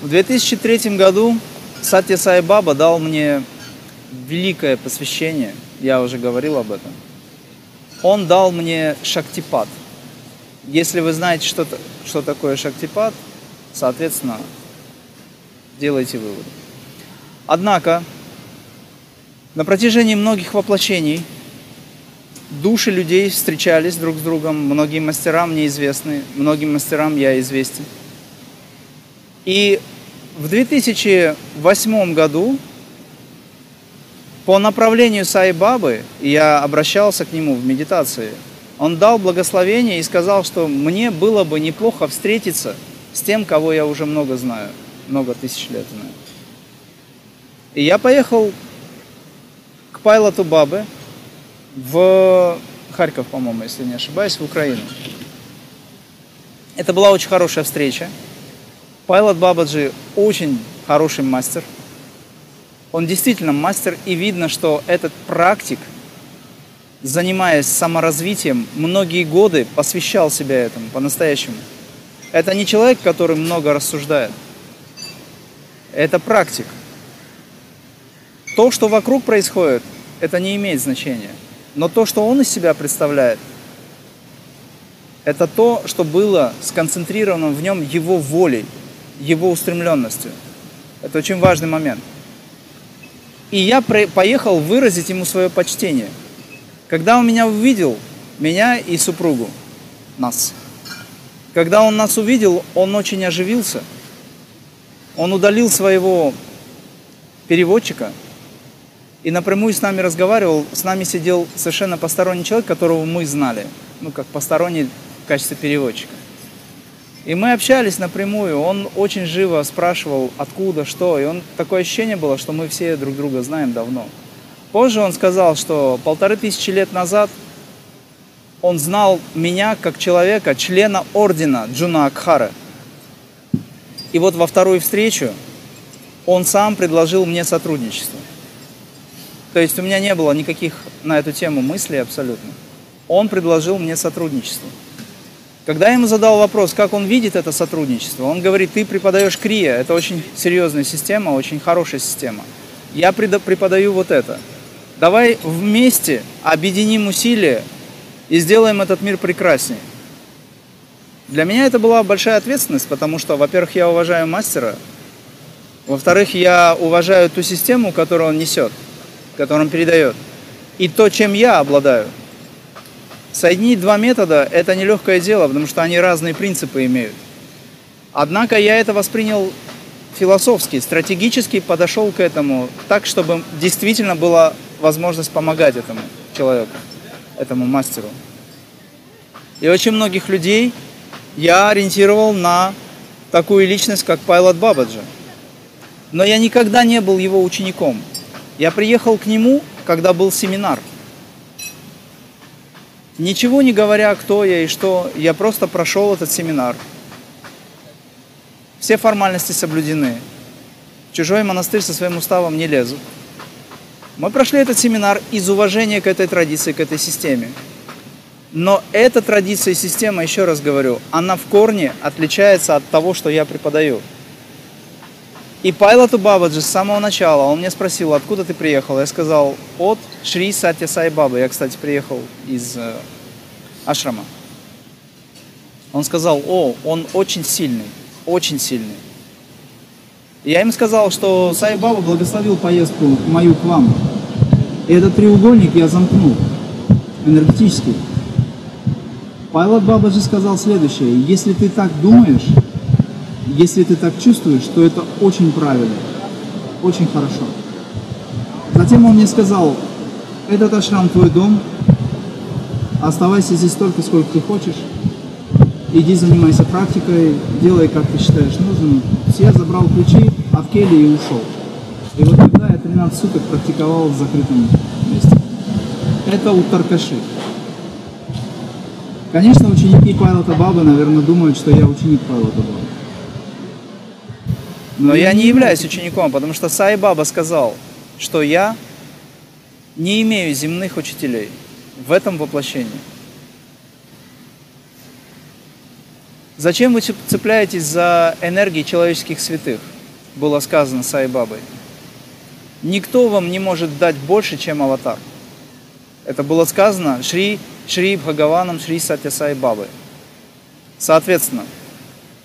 В 2003 году Сатья Сай Баба дал мне великое посвящение, я уже говорил об этом. Он дал мне шактипад. Если вы знаете, что, что такое шактипад, соответственно, делайте выводы. Однако, на протяжении многих воплощений души людей встречались друг с другом, многим мастерам мне известны, многим мастерам я известен. И в 2008 году по направлению Сай Бабы я обращался к нему в медитации. Он дал благословение и сказал, что мне было бы неплохо встретиться с тем, кого я уже много знаю, много тысяч лет знаю. И я поехал к пайлоту Бабы в Харьков, по-моему, если не ошибаюсь, в Украину. Это была очень хорошая встреча. Пайлот Бабаджи очень хороший мастер. Он действительно мастер, и видно, что этот практик, занимаясь саморазвитием, многие годы посвящал себя этому по-настоящему. Это не человек, который много рассуждает. Это практик. То, что вокруг происходит, это не имеет значения. Но то, что он из себя представляет, это то, что было сконцентрировано в нем его волей, его устремленностью. Это очень важный момент. И я поехал выразить ему свое почтение. Когда он меня увидел, меня и супругу, нас. Когда он нас увидел, он очень оживился. Он удалил своего переводчика, и напрямую с нами разговаривал. С нами сидел совершенно посторонний человек, которого мы знали, ну, как посторонний в качестве переводчика. И мы общались напрямую, он очень живо спрашивал, откуда, что, и он такое ощущение было, что мы все друг друга знаем давно. Позже он сказал, что полторы тысячи лет назад он знал меня как человека, члена ордена Джуна Акхара. И вот во вторую встречу он сам предложил мне сотрудничество. То есть у меня не было никаких на эту тему мыслей абсолютно. Он предложил мне сотрудничество. Когда я ему задал вопрос, как он видит это сотрудничество, он говорит, ты преподаешь КРИА, это очень серьезная система, очень хорошая система. Я преподаю вот это. Давай вместе объединим усилия и сделаем этот мир прекраснее. Для меня это была большая ответственность, потому что, во-первых, я уважаю мастера, во-вторых, я уважаю ту систему, которую он несет – который он передает, и то, чем я обладаю. Соединить два метода – это нелегкое дело, потому что они разные принципы имеют. Однако я это воспринял философски, стратегически подошел к этому так, чтобы действительно была возможность помогать этому человеку, этому мастеру. И очень многих людей я ориентировал на такую личность, как Пайлот Бабаджи. Но я никогда не был его учеником. Я приехал к нему, когда был семинар. Ничего не говоря, кто я и что, я просто прошел этот семинар. Все формальности соблюдены. В чужой монастырь со своим уставом не лезут. Мы прошли этот семинар из уважения к этой традиции, к этой системе. Но эта традиция и система, еще раз говорю, она в корне отличается от того, что я преподаю. И Пайлоту Бабаджи с самого начала, он меня спросил, откуда ты приехал? Я сказал, от Шри Сатя Сай Бабы. Я, кстати, приехал из э, Ашрама. Он сказал, о, он очень сильный, очень сильный. Я им сказал, что Сай Баба благословил поездку мою к вам. И этот треугольник я замкнул энергетически. Пайлот Бабаджи сказал следующее, если ты так думаешь, если ты так чувствуешь, то это очень правильно, очень хорошо. Затем он мне сказал, этот ашрам твой дом, оставайся здесь столько, сколько ты хочешь, иди занимайся практикой, делай, как ты считаешь нужным. Я забрал ключи от Келли и ушел. И вот тогда я 13 суток практиковал в закрытом месте. Это у Таркаши. Конечно, ученики Павла Табаба, наверное, думают, что я ученик Павла Табаба. Но я не являюсь учеником, потому что Сай Баба сказал, что я не имею земных учителей в этом воплощении. Зачем вы цепляетесь за энергии человеческих святых? было сказано Сай Бабой. Никто вам не может дать больше, чем аватар. Это было сказано Шри, Шри Бхагаваном, Шри Сатя Сай Бабой. Соответственно,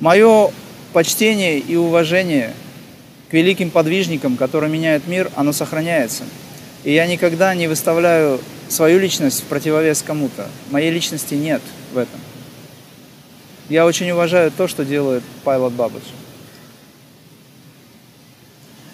мое почтение и уважение к великим подвижникам, которые меняют мир, оно сохраняется. И я никогда не выставляю свою личность в противовес кому-то. Моей личности нет в этом. Я очень уважаю то, что делает Пайлот Бабыч.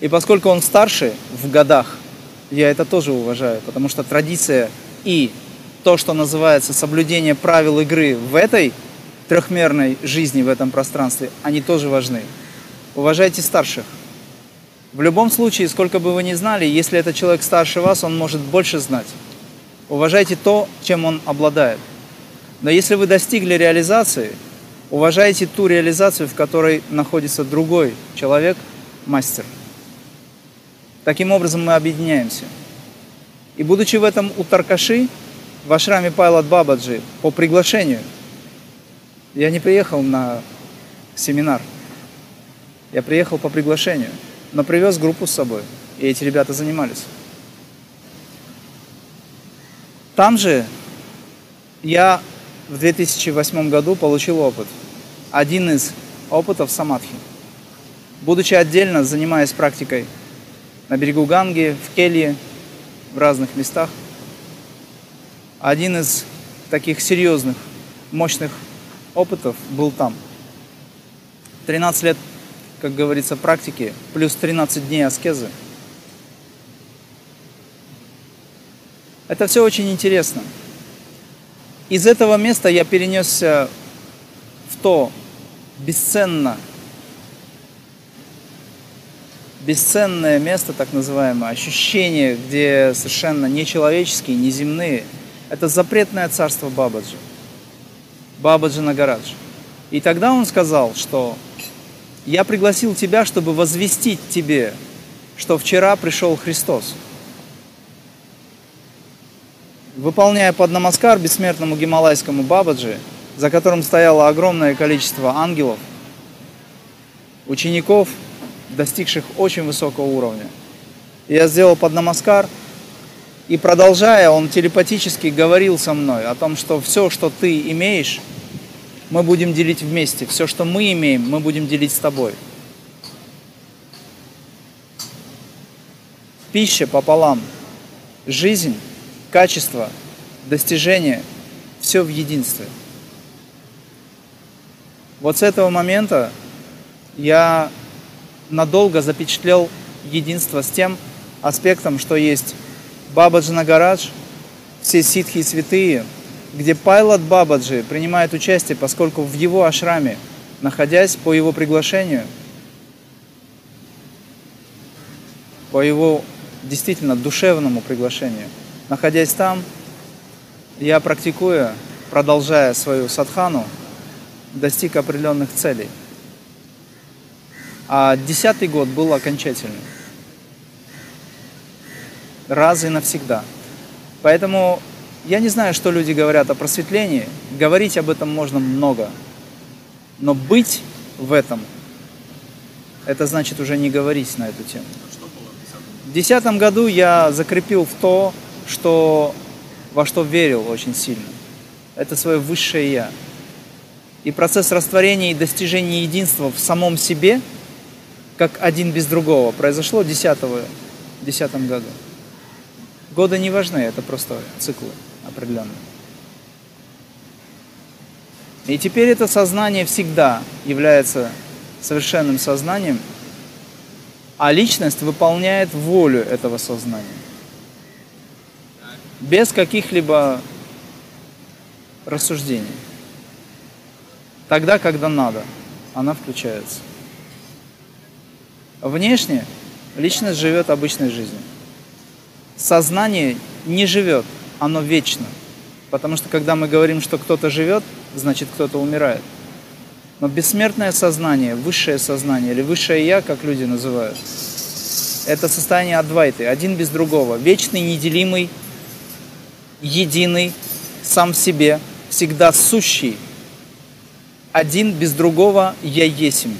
И поскольку он старше в годах, я это тоже уважаю, потому что традиция и то, что называется соблюдение правил игры в этой трехмерной жизни, в этом пространстве, они тоже важны. Уважайте старших. В любом случае, сколько бы вы ни знали, если это человек старше вас, он может больше знать. Уважайте то, чем он обладает. Но если вы достигли реализации, уважайте ту реализацию, в которой находится другой человек, мастер. Таким образом мы объединяемся. И будучи в этом у Таркаши, в ашраме Пайлат Бабаджи, по приглашению, я не приехал на семинар, я приехал по приглашению – но привез группу с собой, и эти ребята занимались. Там же я в 2008 году получил опыт. Один из опытов самадхи. Будучи отдельно, занимаясь практикой на берегу Ганги, в Келье, в разных местах, один из таких серьезных, мощных опытов был там. 13 лет как говорится, практики, плюс 13 дней аскезы. Это все очень интересно. Из этого места я перенесся в то бесценно, бесценное место, так называемое, ощущение, где совершенно нечеловеческие, неземные. Это запретное царство Бабаджи. Бабаджи Нагарадж. И тогда он сказал, что я пригласил тебя, чтобы возвестить тебе, что вчера пришел Христос. Выполняя под намаскар бессмертному гималайскому Бабаджи, за которым стояло огромное количество ангелов, учеников, достигших очень высокого уровня. Я сделал под намаскар, и продолжая, он телепатически говорил со мной о том, что все, что ты имеешь, мы будем делить вместе. Все, что мы имеем, мы будем делить с тобой. Пища пополам. Жизнь, качество, достижение – все в единстве. Вот с этого момента я надолго запечатлел единство с тем аспектом, что есть Бабаджи Нагарадж, все ситхи и святые – где Пайлот Бабаджи принимает участие, поскольку в его ашраме, находясь по его приглашению, по его действительно душевному приглашению, находясь там, я практикуя, продолжая свою садхану, достиг определенных целей. А десятый год был окончательным. Раз и навсегда. Поэтому я не знаю, что люди говорят о просветлении. Говорить об этом можно много. Но быть в этом, это значит уже не говорить на эту тему. В 2010 году я закрепил в то, что, во что верил очень сильно. Это свое высшее «я». И процесс растворения и достижения единства в самом себе, как один без другого, произошло в 2010 году. Годы не важны, это просто циклы определенный. И теперь это сознание всегда является совершенным сознанием, а личность выполняет волю этого сознания. Без каких-либо рассуждений. Тогда, когда надо, она включается. Внешне личность живет обычной жизнью. Сознание не живет оно вечно. Потому что когда мы говорим, что кто-то живет, значит кто-то умирает. Но бессмертное сознание, высшее сознание или высшее я, как люди называют, это состояние адвайты, один без другого, вечный, неделимый, единый, сам в себе, всегда сущий, один без другого я есмь.